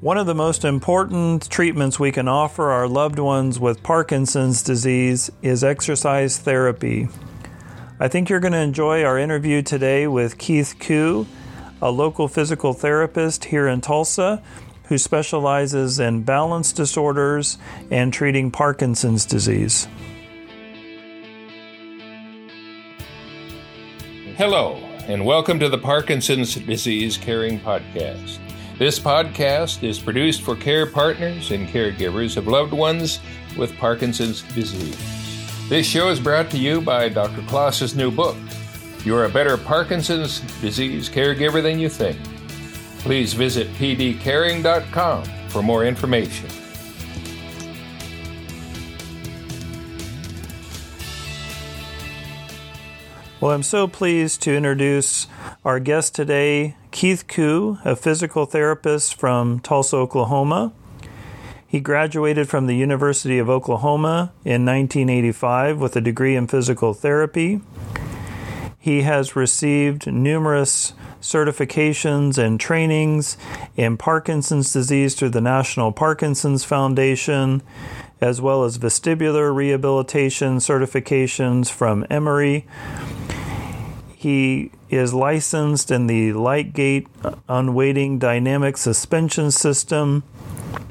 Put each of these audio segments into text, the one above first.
One of the most important treatments we can offer our loved ones with Parkinson's disease is exercise therapy. I think you're going to enjoy our interview today with Keith Koo, a local physical therapist here in Tulsa who specializes in balance disorders and treating Parkinson's disease. Hello, and welcome to the Parkinson's Disease Caring Podcast. This podcast is produced for care partners and caregivers of loved ones with Parkinson's disease. This show is brought to you by Dr. Klaas's new book, You're a Better Parkinson's Disease Caregiver Than You Think. Please visit pdcaring.com for more information. Well, I'm so pleased to introduce our guest today, Keith Koo, a physical therapist from Tulsa, Oklahoma. He graduated from the University of Oklahoma in 1985 with a degree in physical therapy. He has received numerous certifications and trainings in Parkinson's disease through the National Parkinson's Foundation, as well as vestibular rehabilitation certifications from Emory. He is licensed in the LiteGait Unweighting Dynamic Suspension System,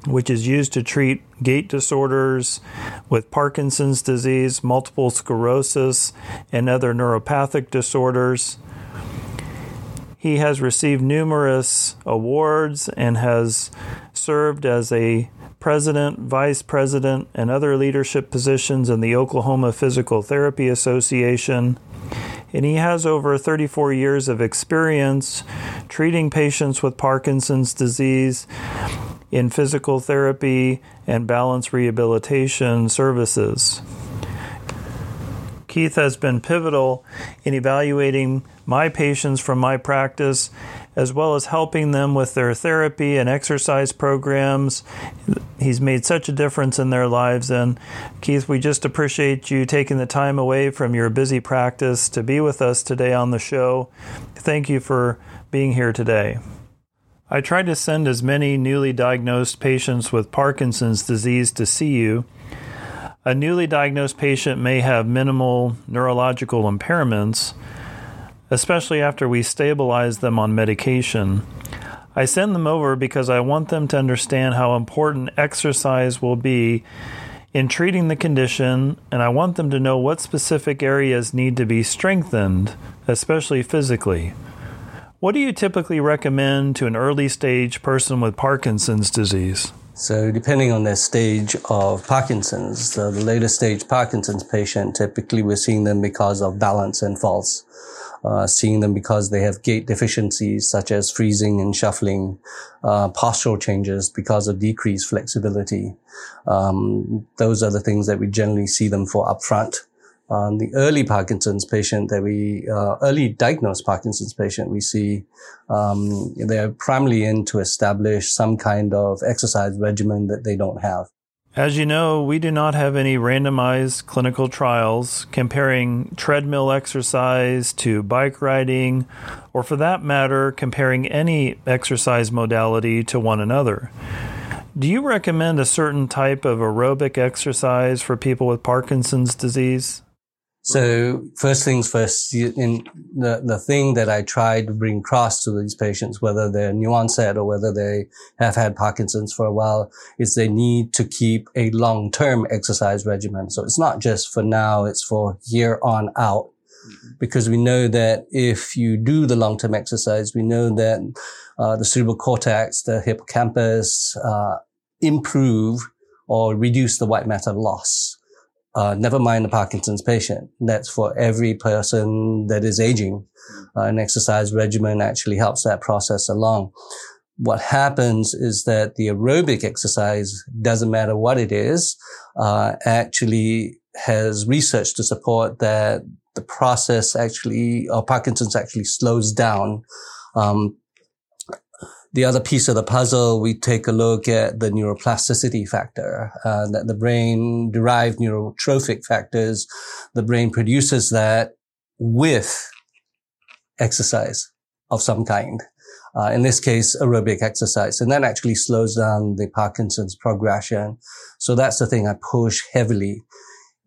which is used to treat gait disorders with Parkinson's disease, multiple sclerosis, and other neuropathic disorders. He has received numerous awards and has served as a president, vice president, and other leadership positions in the Oklahoma Physical Therapy Association and he has over 34 years of experience treating patients with Parkinson's disease in physical therapy and balance rehabilitation services. Keith has been pivotal in evaluating my patients from my practice as well as helping them with their therapy and exercise programs. He's made such a difference in their lives. And Keith, we just appreciate you taking the time away from your busy practice to be with us today on the show. Thank you for being here today. I try to send as many newly diagnosed patients with Parkinson's disease to see you. A newly diagnosed patient may have minimal neurological impairments especially after we stabilize them on medication. I send them over because I want them to understand how important exercise will be in treating the condition, and I want them to know what specific areas need to be strengthened, especially physically. What do you typically recommend to an early stage person with Parkinson's disease? So, depending on their stage of Parkinson's, the later stage Parkinson's patient, typically we're seeing them because of balance and falls uh, seeing them because they have gait deficiencies such as freezing and shuffling, uh, postural changes because of decreased flexibility. Um, those are the things that we generally see them for upfront. On the early Parkinson's patient that we, uh, early diagnosed Parkinson's patient, we see um, they're primarily in to establish some kind of exercise regimen that they don't have. As you know, we do not have any randomized clinical trials comparing treadmill exercise to bike riding, or for that matter, comparing any exercise modality to one another. Do you recommend a certain type of aerobic exercise for people with Parkinson's disease? So first things first, in the, the thing that I try to bring across to these patients, whether they're new onset or whether they have had Parkinson's for a while, is they need to keep a long-term exercise regimen. So it's not just for now, it's for year on out. Mm-hmm. Because we know that if you do the long-term exercise, we know that uh, the cerebral cortex, the hippocampus, uh, improve or reduce the white matter loss. Uh, never mind the Parkinson's patient. That's for every person that is aging. Uh, an exercise regimen actually helps that process along. What happens is that the aerobic exercise doesn't matter what it is, uh, actually has research to support that the process actually, or Parkinson's actually slows down. Um, the other piece of the puzzle, we take a look at the neuroplasticity factor, uh, that the brain derived neurotrophic factors, the brain produces that with exercise of some kind. Uh, in this case, aerobic exercise. And that actually slows down the Parkinson's progression. So that's the thing I push heavily.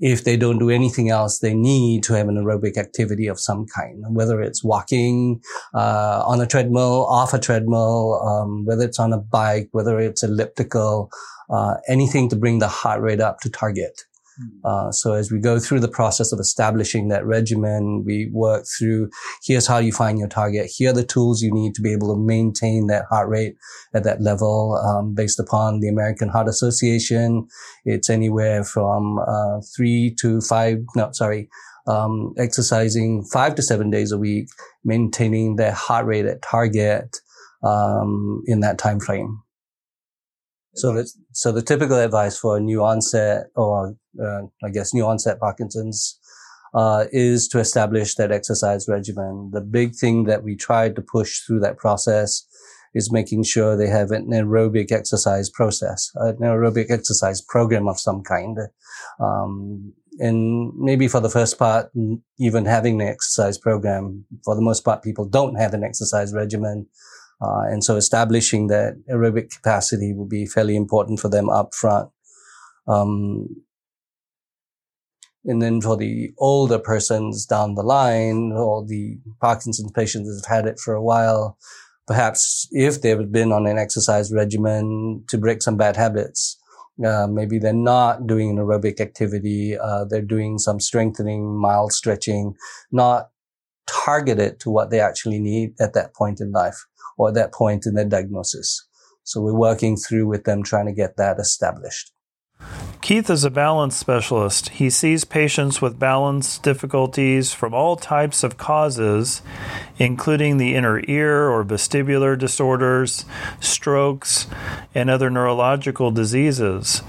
If they don't do anything else, they need to have an aerobic activity of some kind, whether it's walking, uh, on a treadmill, off a treadmill, um, whether it's on a bike, whether it's elliptical, uh, anything to bring the heart rate up to target. Uh, so as we go through the process of establishing that regimen, we work through here's how you find your target. Here are the tools you need to be able to maintain that heart rate at that level. Um, based upon the American Heart Association, it's anywhere from uh, three to five. No, sorry. Um, exercising five to seven days a week, maintaining that heart rate at target um, in that time frame. So the, so the typical advice for a new onset or uh, I guess new onset Parkinson's uh, is to establish that exercise regimen. The big thing that we tried to push through that process is making sure they have an aerobic exercise process, an aerobic exercise program of some kind. Um, and maybe for the first part, even having an exercise program, for the most part, people don't have an exercise regimen. Uh, and so establishing that aerobic capacity will be fairly important for them up front. Um, and then for the older persons down the line, or the Parkinson's patients that have had it for a while, perhaps if they've been on an exercise regimen to break some bad habits, uh, maybe they're not doing an aerobic activity, uh, they're doing some strengthening, mild stretching, not targeted to what they actually need at that point in life or at that point in their diagnosis. So we're working through with them trying to get that established. Keith is a balance specialist. He sees patients with balance difficulties from all types of causes, including the inner ear or vestibular disorders, strokes, and other neurological diseases.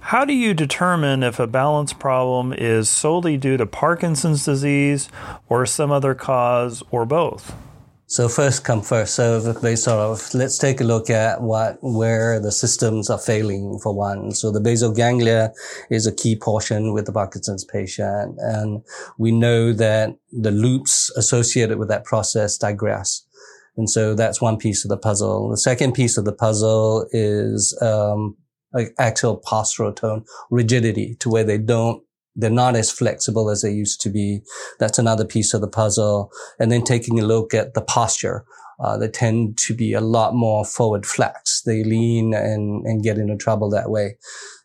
How do you determine if a balance problem is solely due to Parkinson's disease or some other cause or both? So first come first serve. They sort of let's take a look at what where the systems are failing for one. So the basal ganglia is a key portion with the Parkinson's patient, and we know that the loops associated with that process digress. And so that's one piece of the puzzle. The second piece of the puzzle is um, actual postural tone rigidity to where they don't they're not as flexible as they used to be. That's another piece of the puzzle. And then taking a look at the posture. Uh, they tend to be a lot more forward flex. They lean and, and get into trouble that way.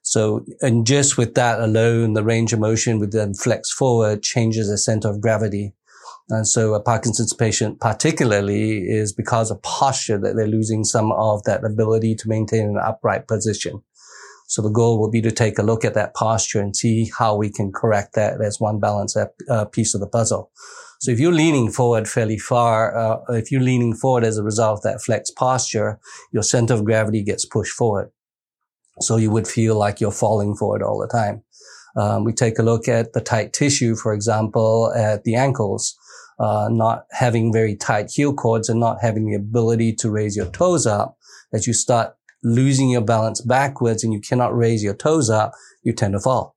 So, and just with that alone, the range of motion with them flex forward changes the center of gravity. And so a Parkinson's patient particularly is because of posture that they're losing some of that ability to maintain an upright position. So the goal will be to take a look at that posture and see how we can correct that as one balance uh, piece of the puzzle. So if you're leaning forward fairly far, uh, if you're leaning forward as a result of that flex posture, your center of gravity gets pushed forward. So you would feel like you're falling forward all the time. Um, we take a look at the tight tissue, for example, at the ankles, uh, not having very tight heel cords and not having the ability to raise your toes up. As you start losing your balance backwards and you cannot raise your toes up, you tend to fall.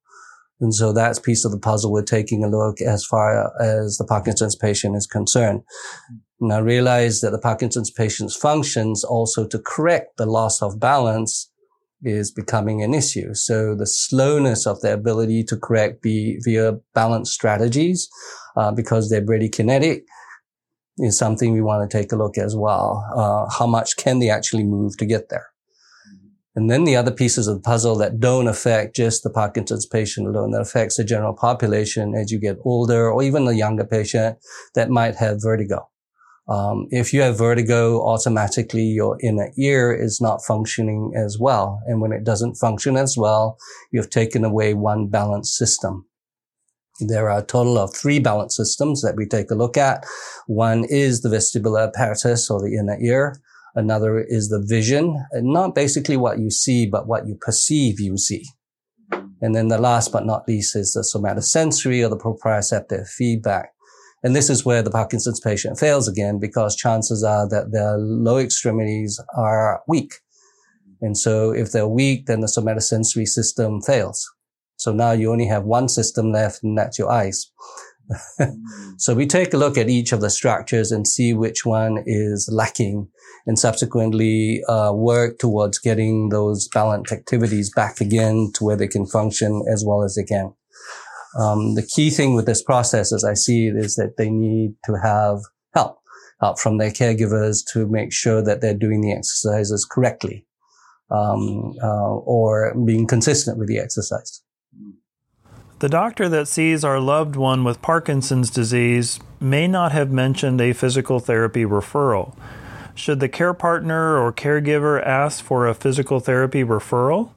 And so that's piece of the puzzle we're taking a look as far as the Parkinson's patient is concerned. Now realize that the Parkinson's patient's functions also to correct the loss of balance is becoming an issue. So the slowness of their ability to correct be via balance strategies, uh, because they're bradykinetic, is something we want to take a look as well. Uh, how much can they actually move to get there? And then the other pieces of the puzzle that don't affect just the Parkinson's patient alone, that affects the general population as you get older or even the younger patient that might have vertigo. Um, if you have vertigo, automatically your inner ear is not functioning as well. And when it doesn't function as well, you've taken away one balance system. There are a total of three balance systems that we take a look at. One is the vestibular apparatus or the inner ear. Another is the vision, and not basically what you see, but what you perceive you see. And then the last but not least is the somatosensory or the proprioceptive feedback. And this is where the Parkinson's patient fails again because chances are that their low extremities are weak. And so if they're weak, then the somatosensory system fails. So now you only have one system left and that's your eyes. So we take a look at each of the structures and see which one is lacking and subsequently uh, work towards getting those balanced activities back again to where they can function as well as they can. Um, the key thing with this process, as I see it, is that they need to have help, help from their caregivers to make sure that they're doing the exercises correctly, um, uh, or being consistent with the exercise. The doctor that sees our loved one with Parkinson's disease may not have mentioned a physical therapy referral. Should the care partner or caregiver ask for a physical therapy referral?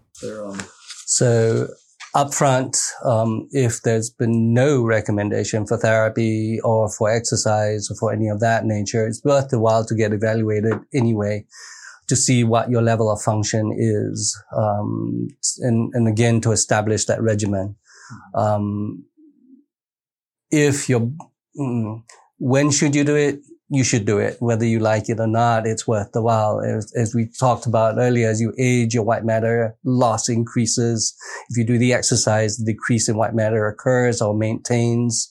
So, upfront, um, if there's been no recommendation for therapy or for exercise or for any of that nature, it's worth a while to get evaluated anyway to see what your level of function is, um, and, and again to establish that regimen. Um, if you're, mm, when should you do it? You should do it, whether you like it or not. It's worth the while. As, as we talked about earlier, as you age, your white matter loss increases. If you do the exercise, the decrease in white matter occurs or maintains.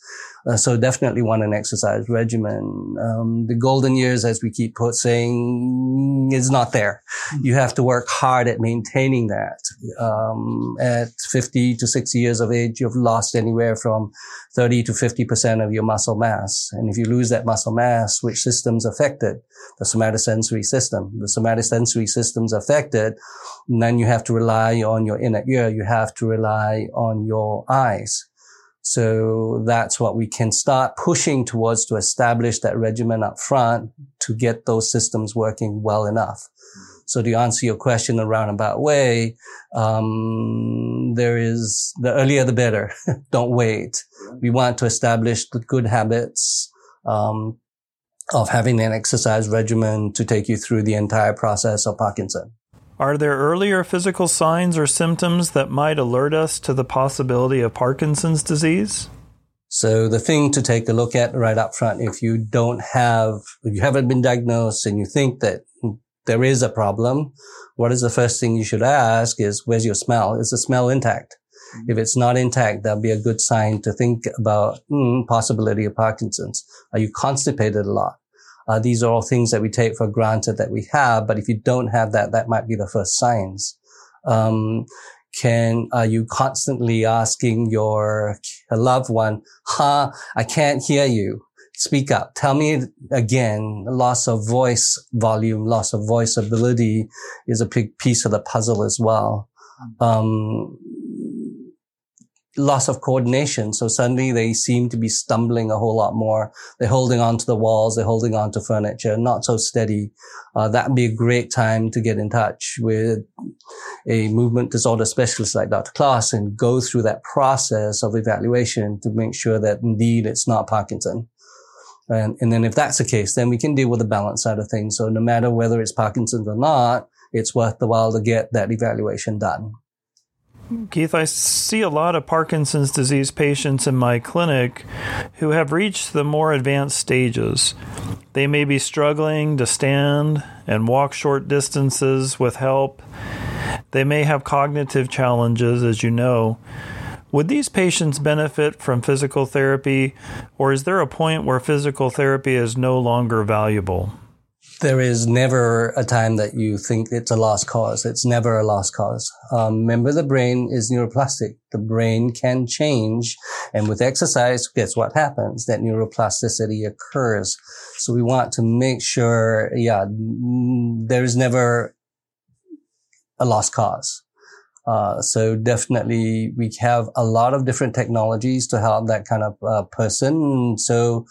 Uh, so definitely want an exercise regimen. Um, the golden years, as we keep put saying, is not there. You have to work hard at maintaining that. Um, at 50 to 60 years of age, you've lost anywhere from 30 to 50% of your muscle mass. And if you lose that muscle mass, which system's affected? The somatosensory system. The somatosensory system's affected. And then you have to rely on your inner ear. You have to rely on your eyes. So that's what we can start pushing towards to establish that regimen up front to get those systems working well enough. So to answer your question a roundabout way, um, there is the earlier the better. Don't wait. We want to establish the good habits um, of having an exercise regimen to take you through the entire process of Parkinson. Are there earlier physical signs or symptoms that might alert us to the possibility of Parkinson's disease? So the thing to take a look at right up front, if you don't have, if you haven't been diagnosed and you think that there is a problem, what is the first thing you should ask is, where's your smell? Is the smell intact? Mm-hmm. If it's not intact, that'll be a good sign to think about mm, possibility of Parkinson's. Are you constipated a lot? Uh, these are all things that we take for granted that we have, but if you don't have that, that might be the first signs. Um, can are you constantly asking your loved one, "Huh, I can't hear you. Speak up. Tell me again." Loss of voice volume, loss of voice ability is a big piece of the puzzle as well. Um, loss of coordination. So suddenly they seem to be stumbling a whole lot more. They're holding on to the walls. They're holding on to furniture, not so steady. Uh, that would be a great time to get in touch with a movement disorder specialist like Dr. Klaus and go through that process of evaluation to make sure that indeed it's not Parkinson. And, and then if that's the case, then we can deal with the balance side of things. So no matter whether it's Parkinson's or not, it's worth the while to get that evaluation done. Keith, I see a lot of Parkinson's disease patients in my clinic who have reached the more advanced stages. They may be struggling to stand and walk short distances with help. They may have cognitive challenges, as you know. Would these patients benefit from physical therapy, or is there a point where physical therapy is no longer valuable? There is never a time that you think it's a lost cause. It's never a lost cause. Um, remember, the brain is neuroplastic. The brain can change, and with exercise, guess what happens? That neuroplasticity occurs. So we want to make sure, yeah, there is never a lost cause. Uh, so definitely we have a lot of different technologies to help that kind of uh, person. So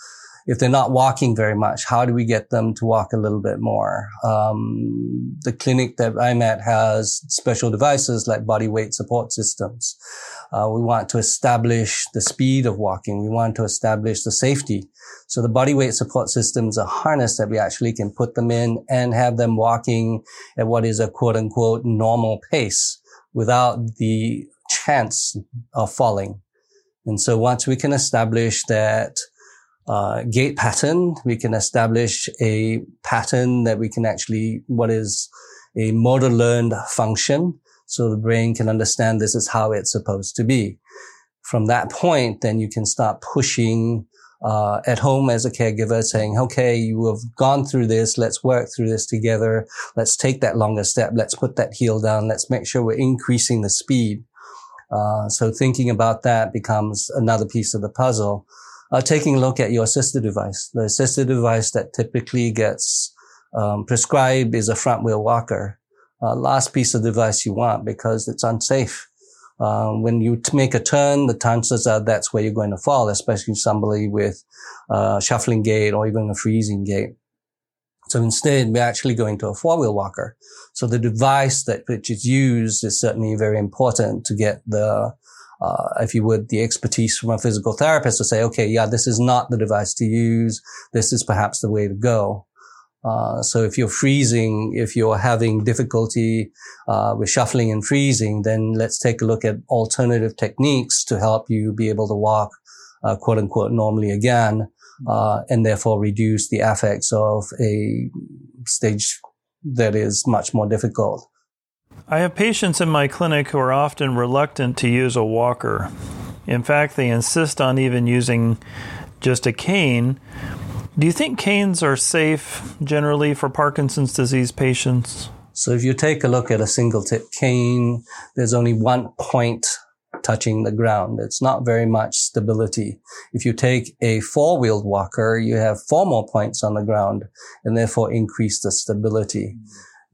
if they're not walking very much, how do we get them to walk a little bit more? Um, the clinic that I'm at has special devices like body weight support systems. Uh, we want to establish the speed of walking. We want to establish the safety. So the body weight support systems are harness that we actually can put them in and have them walking at what is a quote unquote normal pace without the chance of falling. And so once we can establish that uh, gait pattern. We can establish a pattern that we can actually, what is a motor learned function. So the brain can understand this is how it's supposed to be. From that point, then you can start pushing uh, at home as a caregiver saying, okay, you have gone through this. Let's work through this together. Let's take that longer step. Let's put that heel down. Let's make sure we're increasing the speed. Uh, so thinking about that becomes another piece of the puzzle. Uh, taking a look at your assisted device. The assisted device that typically gets um, prescribed is a front wheel walker. Uh, last piece of device you want because it's unsafe. Um, when you make a turn, the chances are that's where you're going to fall, especially somebody with uh, shuffling gait or even a freezing gait. So instead, we're actually going to a four-wheel walker. So the device that which is used is certainly very important to get the, uh, if you would, the expertise from a physical therapist to say, okay, yeah, this is not the device to use. This is perhaps the way to go. Uh, so if you're freezing, if you're having difficulty uh, with shuffling and freezing, then let's take a look at alternative techniques to help you be able to walk, uh, quote unquote, normally again, uh, and therefore reduce the effects of a stage that is much more difficult. I have patients in my clinic who are often reluctant to use a walker. In fact, they insist on even using just a cane do you think canes are safe generally for Parkinson's disease patients? So if you take a look at a single tip cane, there's only one point touching the ground. It's not very much stability. If you take a four-wheeled walker, you have four more points on the ground and therefore increase the stability.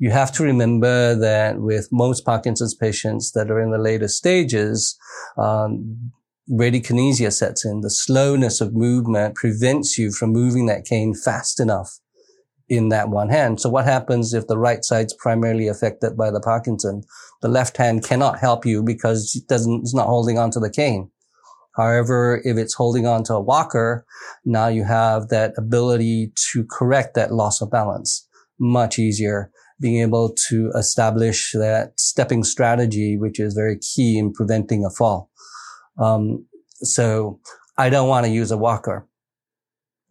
You have to remember that with most Parkinson's patients that are in the later stages, um, bradykinesia sets in. The slowness of movement prevents you from moving that cane fast enough in that one hand. So what happens if the right side's primarily affected by the Parkinson? The left hand cannot help you because it doesn't, it's not holding onto the cane. However, if it's holding onto a walker, now you have that ability to correct that loss of balance much easier. Being able to establish that stepping strategy, which is very key in preventing a fall. Um, so I don't want to use a walker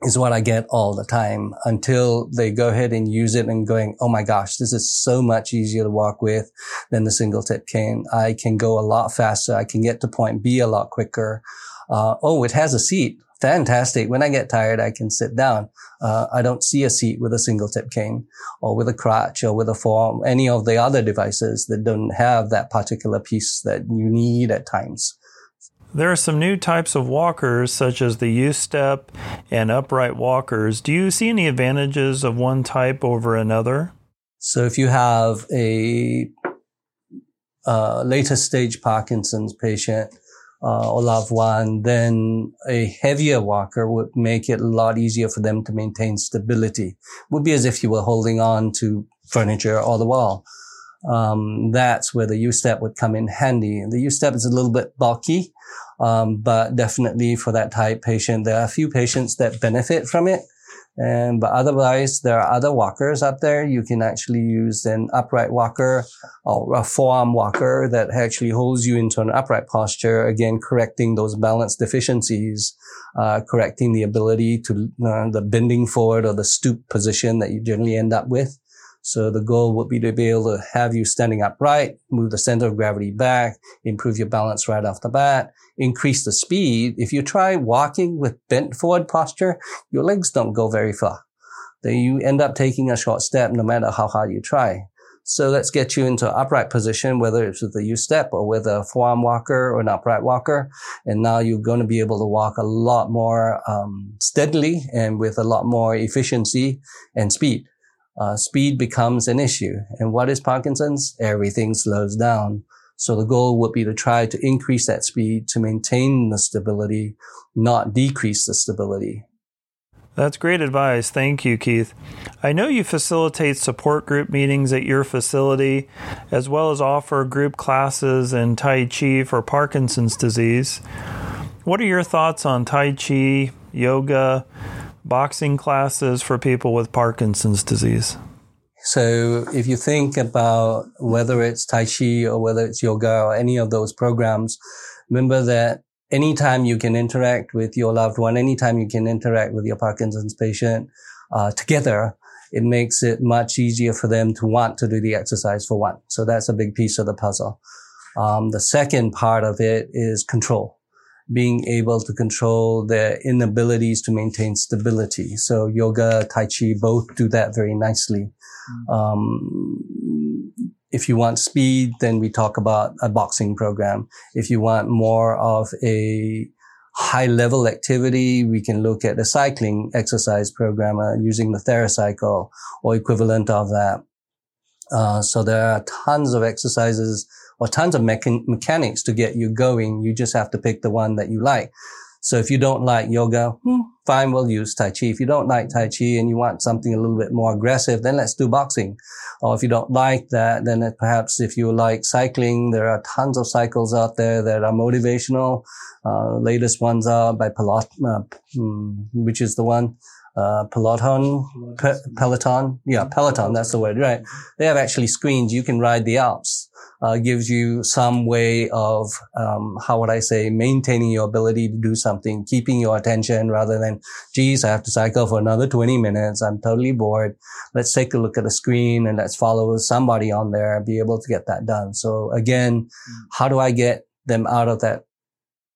is what I get all the time until they go ahead and use it and going, Oh my gosh, this is so much easier to walk with than the single tip cane. I can go a lot faster. I can get to point B a lot quicker. Uh, oh, it has a seat. Fantastic. When I get tired, I can sit down. Uh, I don't see a seat with a single tip cane or with a crutch or with a form, any of the other devices that don't have that particular piece that you need at times. There are some new types of walkers, such as the U step and upright walkers. Do you see any advantages of one type over another? So, if you have a uh, later stage Parkinson's patient uh, loved one, then a heavier walker would make it a lot easier for them to maintain stability. It would be as if you were holding on to furniture or the wall. Um, that's where the U-step would come in handy. The U-step is a little bit bulky, um, but definitely for that type patient, there are a few patients that benefit from it. And, but otherwise, there are other walkers up there. You can actually use an upright walker or a forearm walker that actually holds you into an upright posture. Again, correcting those balance deficiencies, uh, correcting the ability to uh, the bending forward or the stoop position that you generally end up with. So the goal would be to be able to have you standing upright, move the center of gravity back, improve your balance right off the bat, increase the speed. If you try walking with bent forward posture, your legs don't go very far. Then you end up taking a short step no matter how hard you try. So let's get you into upright position, whether it's with a U step or with a forearm walker or an upright walker. And now you're going to be able to walk a lot more um, steadily and with a lot more efficiency and speed uh, speed becomes an issue. And what is Parkinson's? Everything slows down. So the goal would be to try to increase that speed to maintain the stability, not decrease the stability. That's great advice. Thank you, Keith. I know you facilitate support group meetings at your facility, as well as offer group classes in Tai Chi for Parkinson's disease. What are your thoughts on Tai Chi, yoga, boxing classes for people with Parkinson's disease? So if you think about whether it's Tai Chi or whether it's yoga or any of those programs, remember that anytime you can interact with your loved one, anytime you can interact with your Parkinson's patient uh, together, it makes it much easier for them to want to do the exercise for one. So that's a big piece of the puzzle. Um, the second part of it is control. Being able to control their inabilities to maintain stability. So yoga, Tai Chi both do that very nicely. Mm-hmm. Um, if you want speed, then we talk about a boxing program. If you want more of a high level activity, we can look at a cycling exercise program uh, using the TheraCycle or equivalent of that. Uh, so there are tons of exercises or tons of mechan- mechanics to get you going. You just have to pick the one that you like. So if you don't like yoga, hmm, fine, we'll use Tai Chi. If you don't like Tai Chi and you want something a little bit more aggressive, then let's do boxing. Or if you don't like that, then perhaps if you like cycling, there are tons of cycles out there that are motivational. Uh, latest ones are by Pelot, uh, hmm, which is the one uh, Peloton, Pe- Peloton, yeah, Peloton, that's the word, right? They have actually screens. You can ride the Alps. Uh, gives you some way of, um, how would I say, maintaining your ability to do something, keeping your attention rather than, geez, I have to cycle for another 20 minutes. I'm totally bored. Let's take a look at the screen and let's follow somebody on there and be able to get that done. So again, how do I get them out of that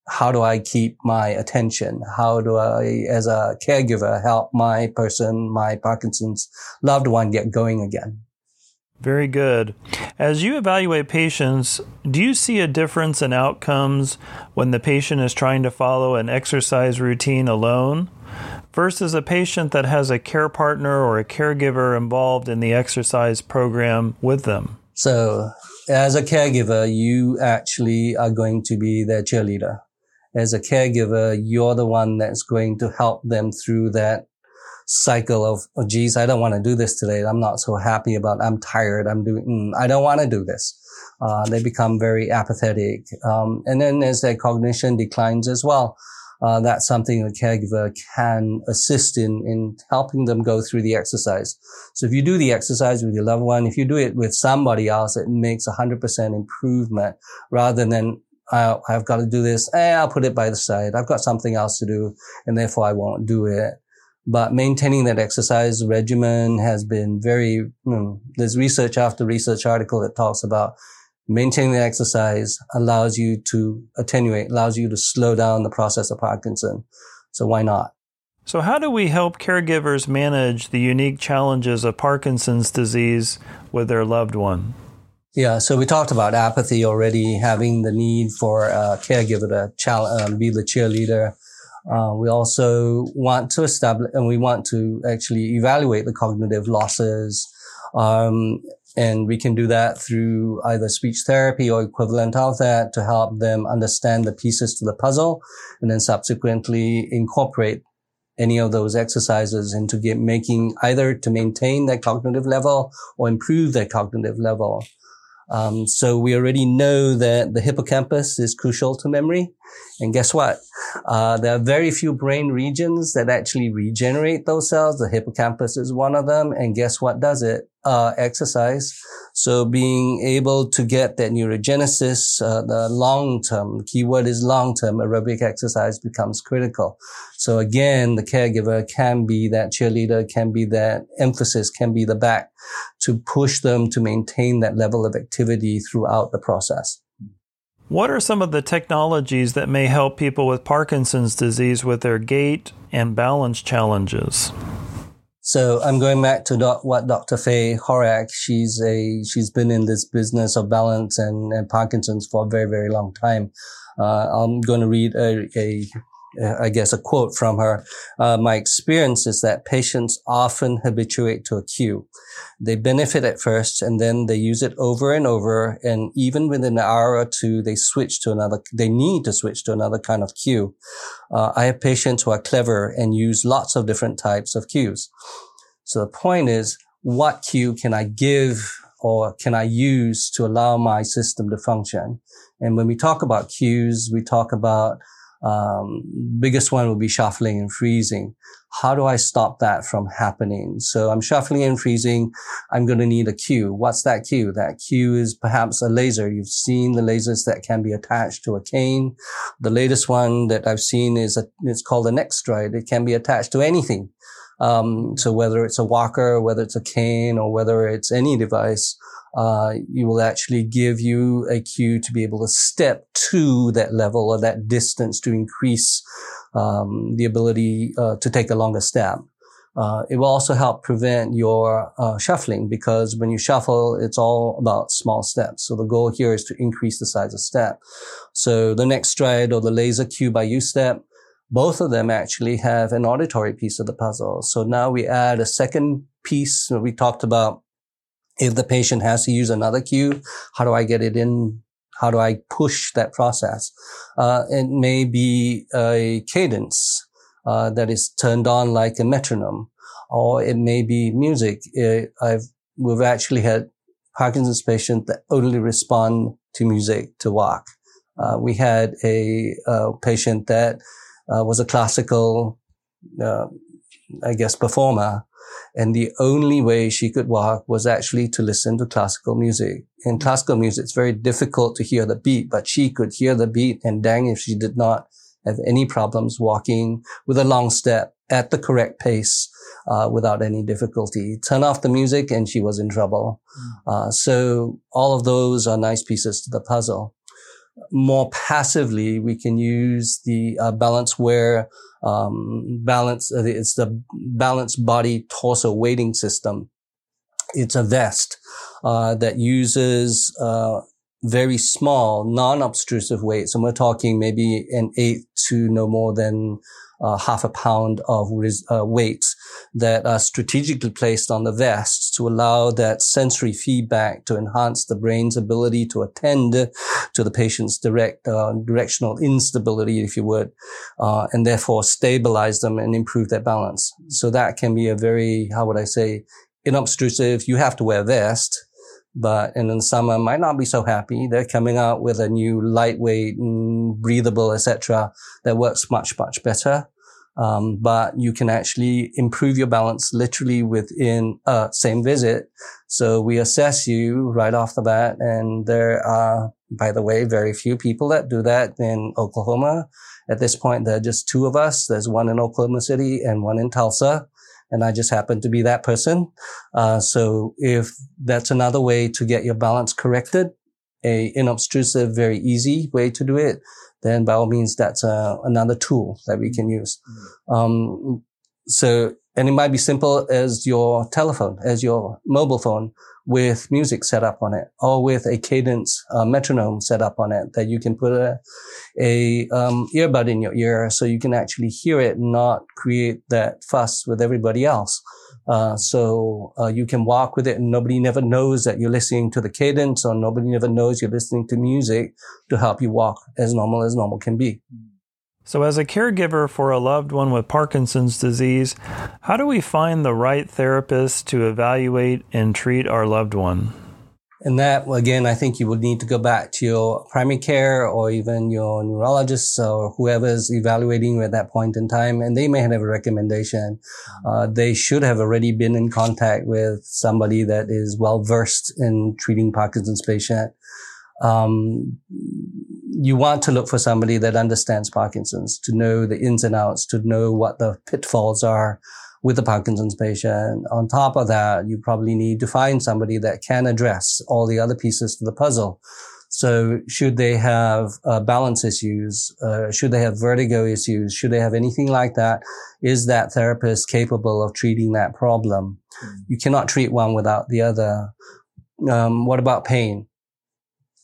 how do I keep my attention? How do I, as a caregiver, help my person, my Parkinson's loved one get going again? Very good. As you evaluate patients, do you see a difference in outcomes when the patient is trying to follow an exercise routine alone versus a patient that has a care partner or a caregiver involved in the exercise program with them? So, as a caregiver, you actually are going to be their cheerleader as a caregiver, you're the one that's going to help them through that cycle of, oh, geez, I don't want to do this today. I'm not so happy about, I'm tired. I'm doing, mm, I don't want to do this. Uh, they become very apathetic. Um, and then as their cognition declines as well, uh, that's something a caregiver can assist in, in helping them go through the exercise. So if you do the exercise with your loved one, if you do it with somebody else, it makes a hundred percent improvement rather than I, have got to do this. Eh, I'll put it by the side. I've got something else to do and therefore I won't do it. But maintaining that exercise regimen has been very, you know, there's research after research article that talks about maintaining the exercise allows you to attenuate, allows you to slow down the process of Parkinson. So why not? So, how do we help caregivers manage the unique challenges of Parkinson's disease with their loved one? Yeah, so we talked about apathy already, having the need for a caregiver to chal- um, be the cheerleader. Uh, we also want to establish, and we want to actually evaluate the cognitive losses. Um, and we can do that through either speech therapy or equivalent of that to help them understand the pieces to the puzzle and then subsequently incorporate any of those exercises into get, making either to maintain their cognitive level or improve their cognitive level. Um, so we already know that the hippocampus is crucial to memory. And guess what? Uh, there are very few brain regions that actually regenerate those cells. The hippocampus is one of them. And guess what does it? Uh, exercise. So being able to get that neurogenesis, uh, the long term, keyword is long term aerobic exercise becomes critical. So again, the caregiver can be that cheerleader, can be that emphasis, can be the back to push them to maintain that level of activity throughout the process. What are some of the technologies that may help people with Parkinson's disease with their gait and balance challenges? So I'm going back to doc, what Dr. Fay Horak, she's a, she's been in this business of balance and, and Parkinson's for a very, very long time. Uh, I'm going to read a, a I guess, a quote from her. Uh, my experience is that patients often habituate to a cue. They benefit at first and then they use it over and over. And even within an hour or two, they switch to another, they need to switch to another kind of cue. Uh, I have patients who are clever and use lots of different types of cues. So the point is, what cue can I give or can I use to allow my system to function? And when we talk about cues, we talk about um, biggest one will be shuffling and freezing. How do I stop that from happening? So I'm shuffling and freezing. I'm going to need a cue. What's that cue? That cue is perhaps a laser. You've seen the lasers that can be attached to a cane. The latest one that I've seen is a, it's called a Next Stride. It can be attached to anything. Um, so whether it's a walker, whether it's a cane, or whether it's any device, uh, you will actually give you a cue to be able to step to that level or that distance to increase um, the ability uh, to take a longer step. Uh, it will also help prevent your uh, shuffling because when you shuffle, it's all about small steps. So the goal here is to increase the size of step. So the next stride or the laser cue by U-Step, both of them actually have an auditory piece of the puzzle. So now we add a second piece. We talked about if the patient has to use another cue, how do I get it in? How do I push that process? Uh, it may be a cadence uh, that is turned on like a metronome, or it may be music. It, I've we've actually had Parkinson's patients that only respond to music to walk. Uh, we had a, a patient that uh, was a classical, uh, I guess, performer and the only way she could walk was actually to listen to classical music. In classical music, it's very difficult to hear the beat, but she could hear the beat and dang if she did not have any problems walking with a long step at the correct pace uh, without any difficulty. Turn off the music and she was in trouble. Mm. Uh, so all of those are nice pieces to the puzzle. More passively, we can use the uh, BalanceWear um, balance. Uh, it's the balance body torso weighting system. It's a vest uh, that uses uh, very small, non-obtrusive weights, and we're talking maybe an eighth to no more than uh, half a pound of res- uh, weights that are strategically placed on the vest to allow that sensory feedback to enhance the brain's ability to attend to the patient's direct uh, directional instability, if you would, uh, and therefore stabilize them and improve their balance. So that can be a very, how would I say, inobtrusive. You have to wear a vest but in the summer might not be so happy. They're coming out with a new lightweight, breathable, etc. that works much much better. Um, but you can actually improve your balance literally within a same visit. So we assess you right off the bat, and there are, by the way, very few people that do that in Oklahoma. At this point, there are just two of us. There's one in Oklahoma City and one in Tulsa and I just happen to be that person. Uh, so if that's another way to get your balance corrected, a inobtrusive, very easy way to do it, then by all means, that's uh, another tool that we can use. Mm-hmm. Um, so, and it might be simple as your telephone, as your mobile phone with music set up on it or with a cadence uh, metronome set up on it that you can put a, a um, earbud in your ear so you can actually hear it not create that fuss with everybody else. Uh, so uh, you can walk with it and nobody never knows that you're listening to the cadence or nobody never knows you're listening to music to help you walk as normal as normal can be. So, as a caregiver for a loved one with Parkinson's disease, how do we find the right therapist to evaluate and treat our loved one? And that, again, I think you would need to go back to your primary care or even your neurologist or whoever's evaluating you at that point in time, and they may have a recommendation. Uh, they should have already been in contact with somebody that is well versed in treating Parkinson's patient. Um, you want to look for somebody that understands Parkinson's, to know the ins and outs, to know what the pitfalls are with the Parkinson's patient. On top of that, you probably need to find somebody that can address all the other pieces to the puzzle. So should they have uh, balance issues? Uh, should they have vertigo issues? Should they have anything like that? Is that therapist capable of treating that problem? Mm. You cannot treat one without the other. Um, what about pain?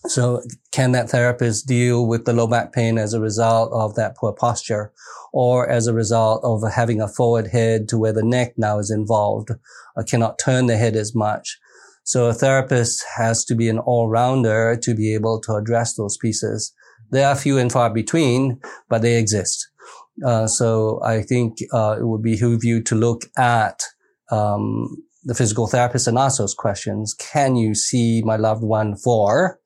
So can that therapist deal with the low back pain as a result of that poor posture or as a result of having a forward head to where the neck now is involved, or cannot turn the head as much? So a therapist has to be an all-rounder to be able to address those pieces. They are few and far between, but they exist. Uh, so I think uh, it would behoove you to look at um, the physical therapist and ask those questions. Can you see my loved one for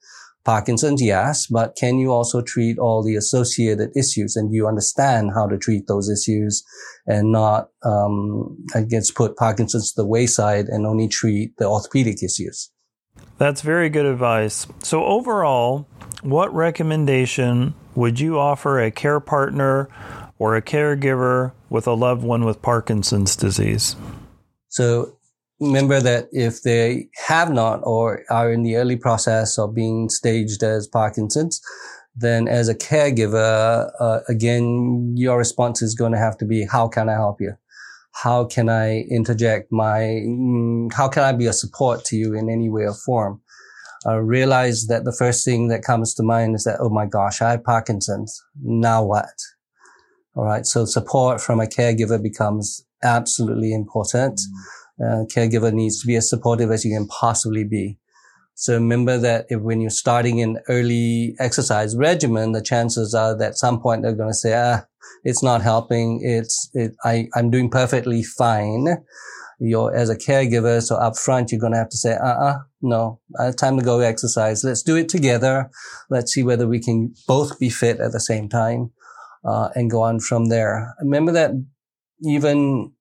Parkinson's, yes, but can you also treat all the associated issues and you understand how to treat those issues and not, um, I guess, put Parkinson's to the wayside and only treat the orthopedic issues? That's very good advice. So, overall, what recommendation would you offer a care partner or a caregiver with a loved one with Parkinson's disease? So remember that if they have not or are in the early process of being staged as Parkinson's, then as a caregiver, uh, again, your response is going to have to be, how can I help you? How can I interject my, mm, how can I be a support to you in any way or form? Uh, realize that the first thing that comes to mind is that, oh my gosh, I have Parkinson's. Now what? All right. So support from a caregiver becomes absolutely important. Mm. Uh, caregiver needs to be as supportive as you can possibly be. So remember that if when you're starting an early exercise regimen, the chances are that at some point they're going to say, ah, it's not helping. It's, it, I, I'm doing perfectly fine. You're as a caregiver. So up front, you're going to have to say, uh-uh, no, uh, time to go exercise. Let's do it together. Let's see whether we can both be fit at the same time, uh, and go on from there. Remember that even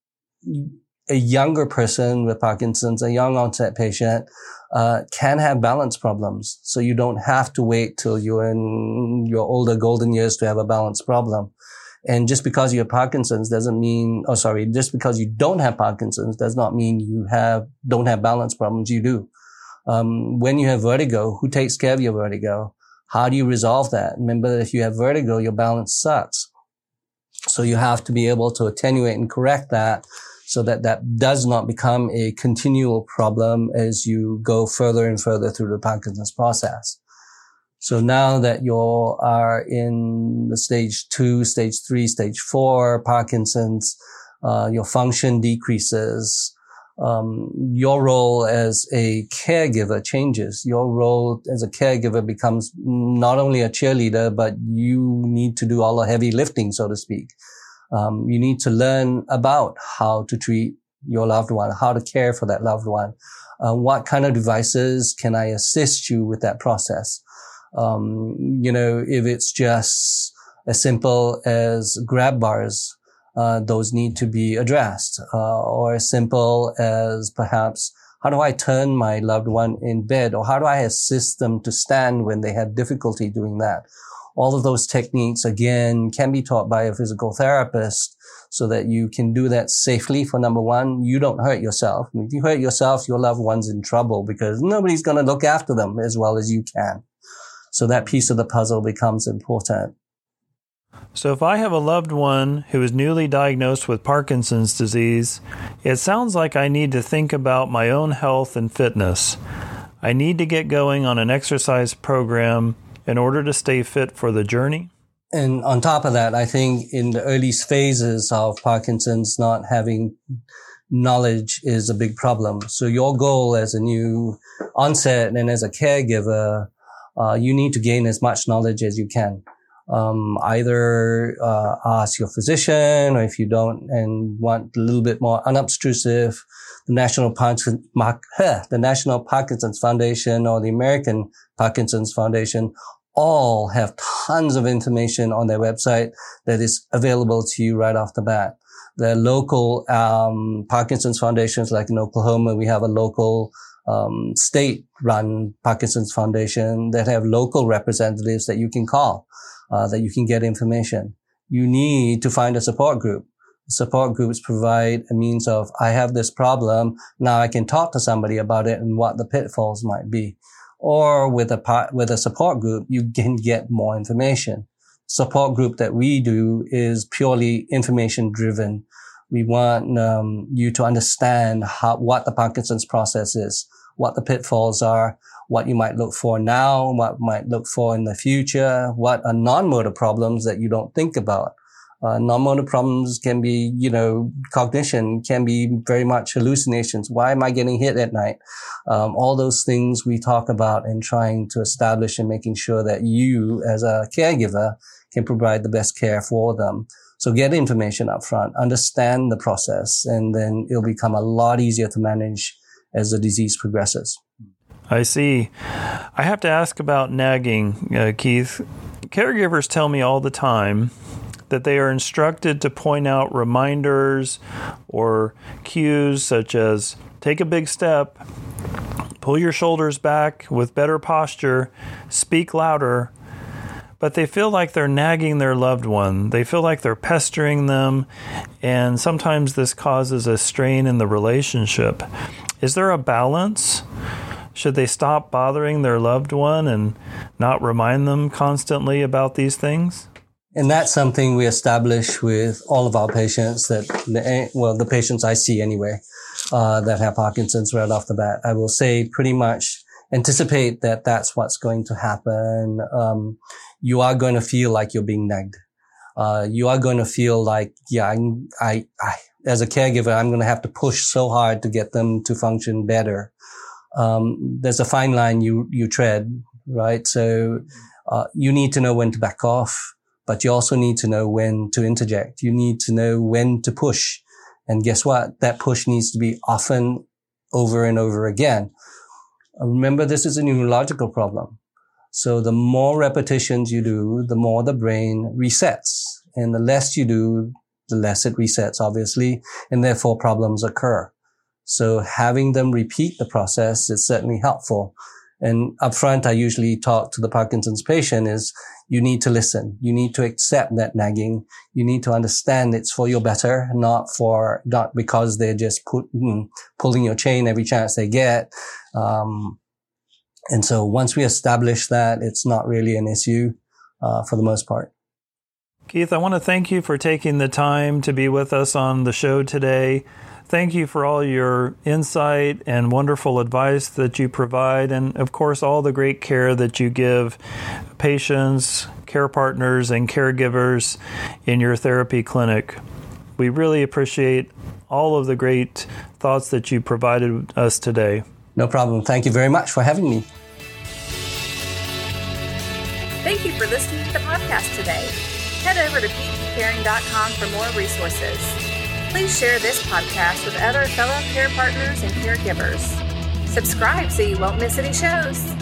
a younger person with Parkinson's, a young onset patient, uh, can have balance problems. So you don't have to wait till you're in your older golden years to have a balance problem. And just because you have Parkinson's doesn't mean, oh, sorry, just because you don't have Parkinson's does not mean you have, don't have balance problems. You do. Um, when you have vertigo, who takes care of your vertigo? How do you resolve that? Remember that if you have vertigo, your balance sucks. So you have to be able to attenuate and correct that so that that does not become a continual problem as you go further and further through the Parkinson's process. So now that you are in the stage two, stage three, stage four Parkinson's, uh, your function decreases. Um, your role as a caregiver changes. Your role as a caregiver becomes not only a cheerleader, but you need to do all the heavy lifting, so to speak. Um, you need to learn about how to treat your loved one, how to care for that loved one. Uh, what kind of devices can I assist you with that process? Um, you know, if it's just as simple as grab bars, uh, those need to be addressed, uh, or as simple as perhaps how do I turn my loved one in bed, or how do I assist them to stand when they have difficulty doing that? All of those techniques again can be taught by a physical therapist so that you can do that safely for number one. You don't hurt yourself. If you hurt yourself, your loved one's in trouble because nobody's going to look after them as well as you can. So that piece of the puzzle becomes important. So, if I have a loved one who is newly diagnosed with Parkinson's disease, it sounds like I need to think about my own health and fitness. I need to get going on an exercise program in order to stay fit for the journey? And on top of that, I think in the early phases of Parkinson's, not having knowledge is a big problem. So your goal as a new onset and as a caregiver, uh, you need to gain as much knowledge as you can. Um, either uh, ask your physician, or if you don't and want a little bit more unobtrusive, the National Parkinson's, the National Parkinson's Foundation or the American Parkinson's Foundation all have tons of information on their website that is available to you right off the bat. The local um, Parkinson's foundations, like in Oklahoma, we have a local um, state-run Parkinson's Foundation that have local representatives that you can call, uh, that you can get information. You need to find a support group support groups provide a means of, I have this problem. Now I can talk to somebody about it and what the pitfalls might be. Or with a part, with a support group, you can get more information. Support group that we do is purely information driven. We want um, you to understand how, what the Parkinson's process is, what the pitfalls are, what you might look for now, what might look for in the future, what are non-motor problems that you don't think about uh, non-motor problems can be, you know, cognition can be very much hallucinations. Why am I getting hit at night? Um, all those things we talk about and trying to establish and making sure that you as a caregiver can provide the best care for them. So get information up front, understand the process, and then it'll become a lot easier to manage as the disease progresses. I see. I have to ask about nagging, uh, Keith. Caregivers tell me all the time that they are instructed to point out reminders or cues such as take a big step, pull your shoulders back with better posture, speak louder. but they feel like they're nagging their loved one. They feel like they're pestering them, and sometimes this causes a strain in the relationship. Is there a balance? Should they stop bothering their loved one and not remind them constantly about these things? And that's something we establish with all of our patients that, well, the patients I see anyway, uh, that have Parkinson's right off the bat. I will say pretty much anticipate that that's what's going to happen. Um, you are going to feel like you're being nagged. Uh, you are going to feel like, yeah, I, I, I, as a caregiver, I'm going to have to push so hard to get them to function better. Um, there's a fine line you, you tread, right? So, uh, you need to know when to back off but you also need to know when to interject. You need to know when to push. And guess what? That push needs to be often over and over again. Remember, this is a neurological problem. So the more repetitions you do, the more the brain resets. And the less you do, the less it resets, obviously, and therefore problems occur. So having them repeat the process is certainly helpful. And upfront, I usually talk to the Parkinson's patient is you need to listen. You need to accept that nagging. You need to understand it's for your better, not for, not because they're just put, mm, pulling your chain every chance they get. Um, and so once we establish that, it's not really an issue, uh, for the most part. Keith, I want to thank you for taking the time to be with us on the show today. Thank you for all your insight and wonderful advice that you provide, and of course, all the great care that you give patients, care partners, and caregivers in your therapy clinic. We really appreciate all of the great thoughts that you provided us today. No problem. Thank you very much for having me. Thank you for listening to the podcast today. Head over to ptcaring.com for more resources. Please share this podcast with other fellow care partners and caregivers. Subscribe so you won't miss any shows.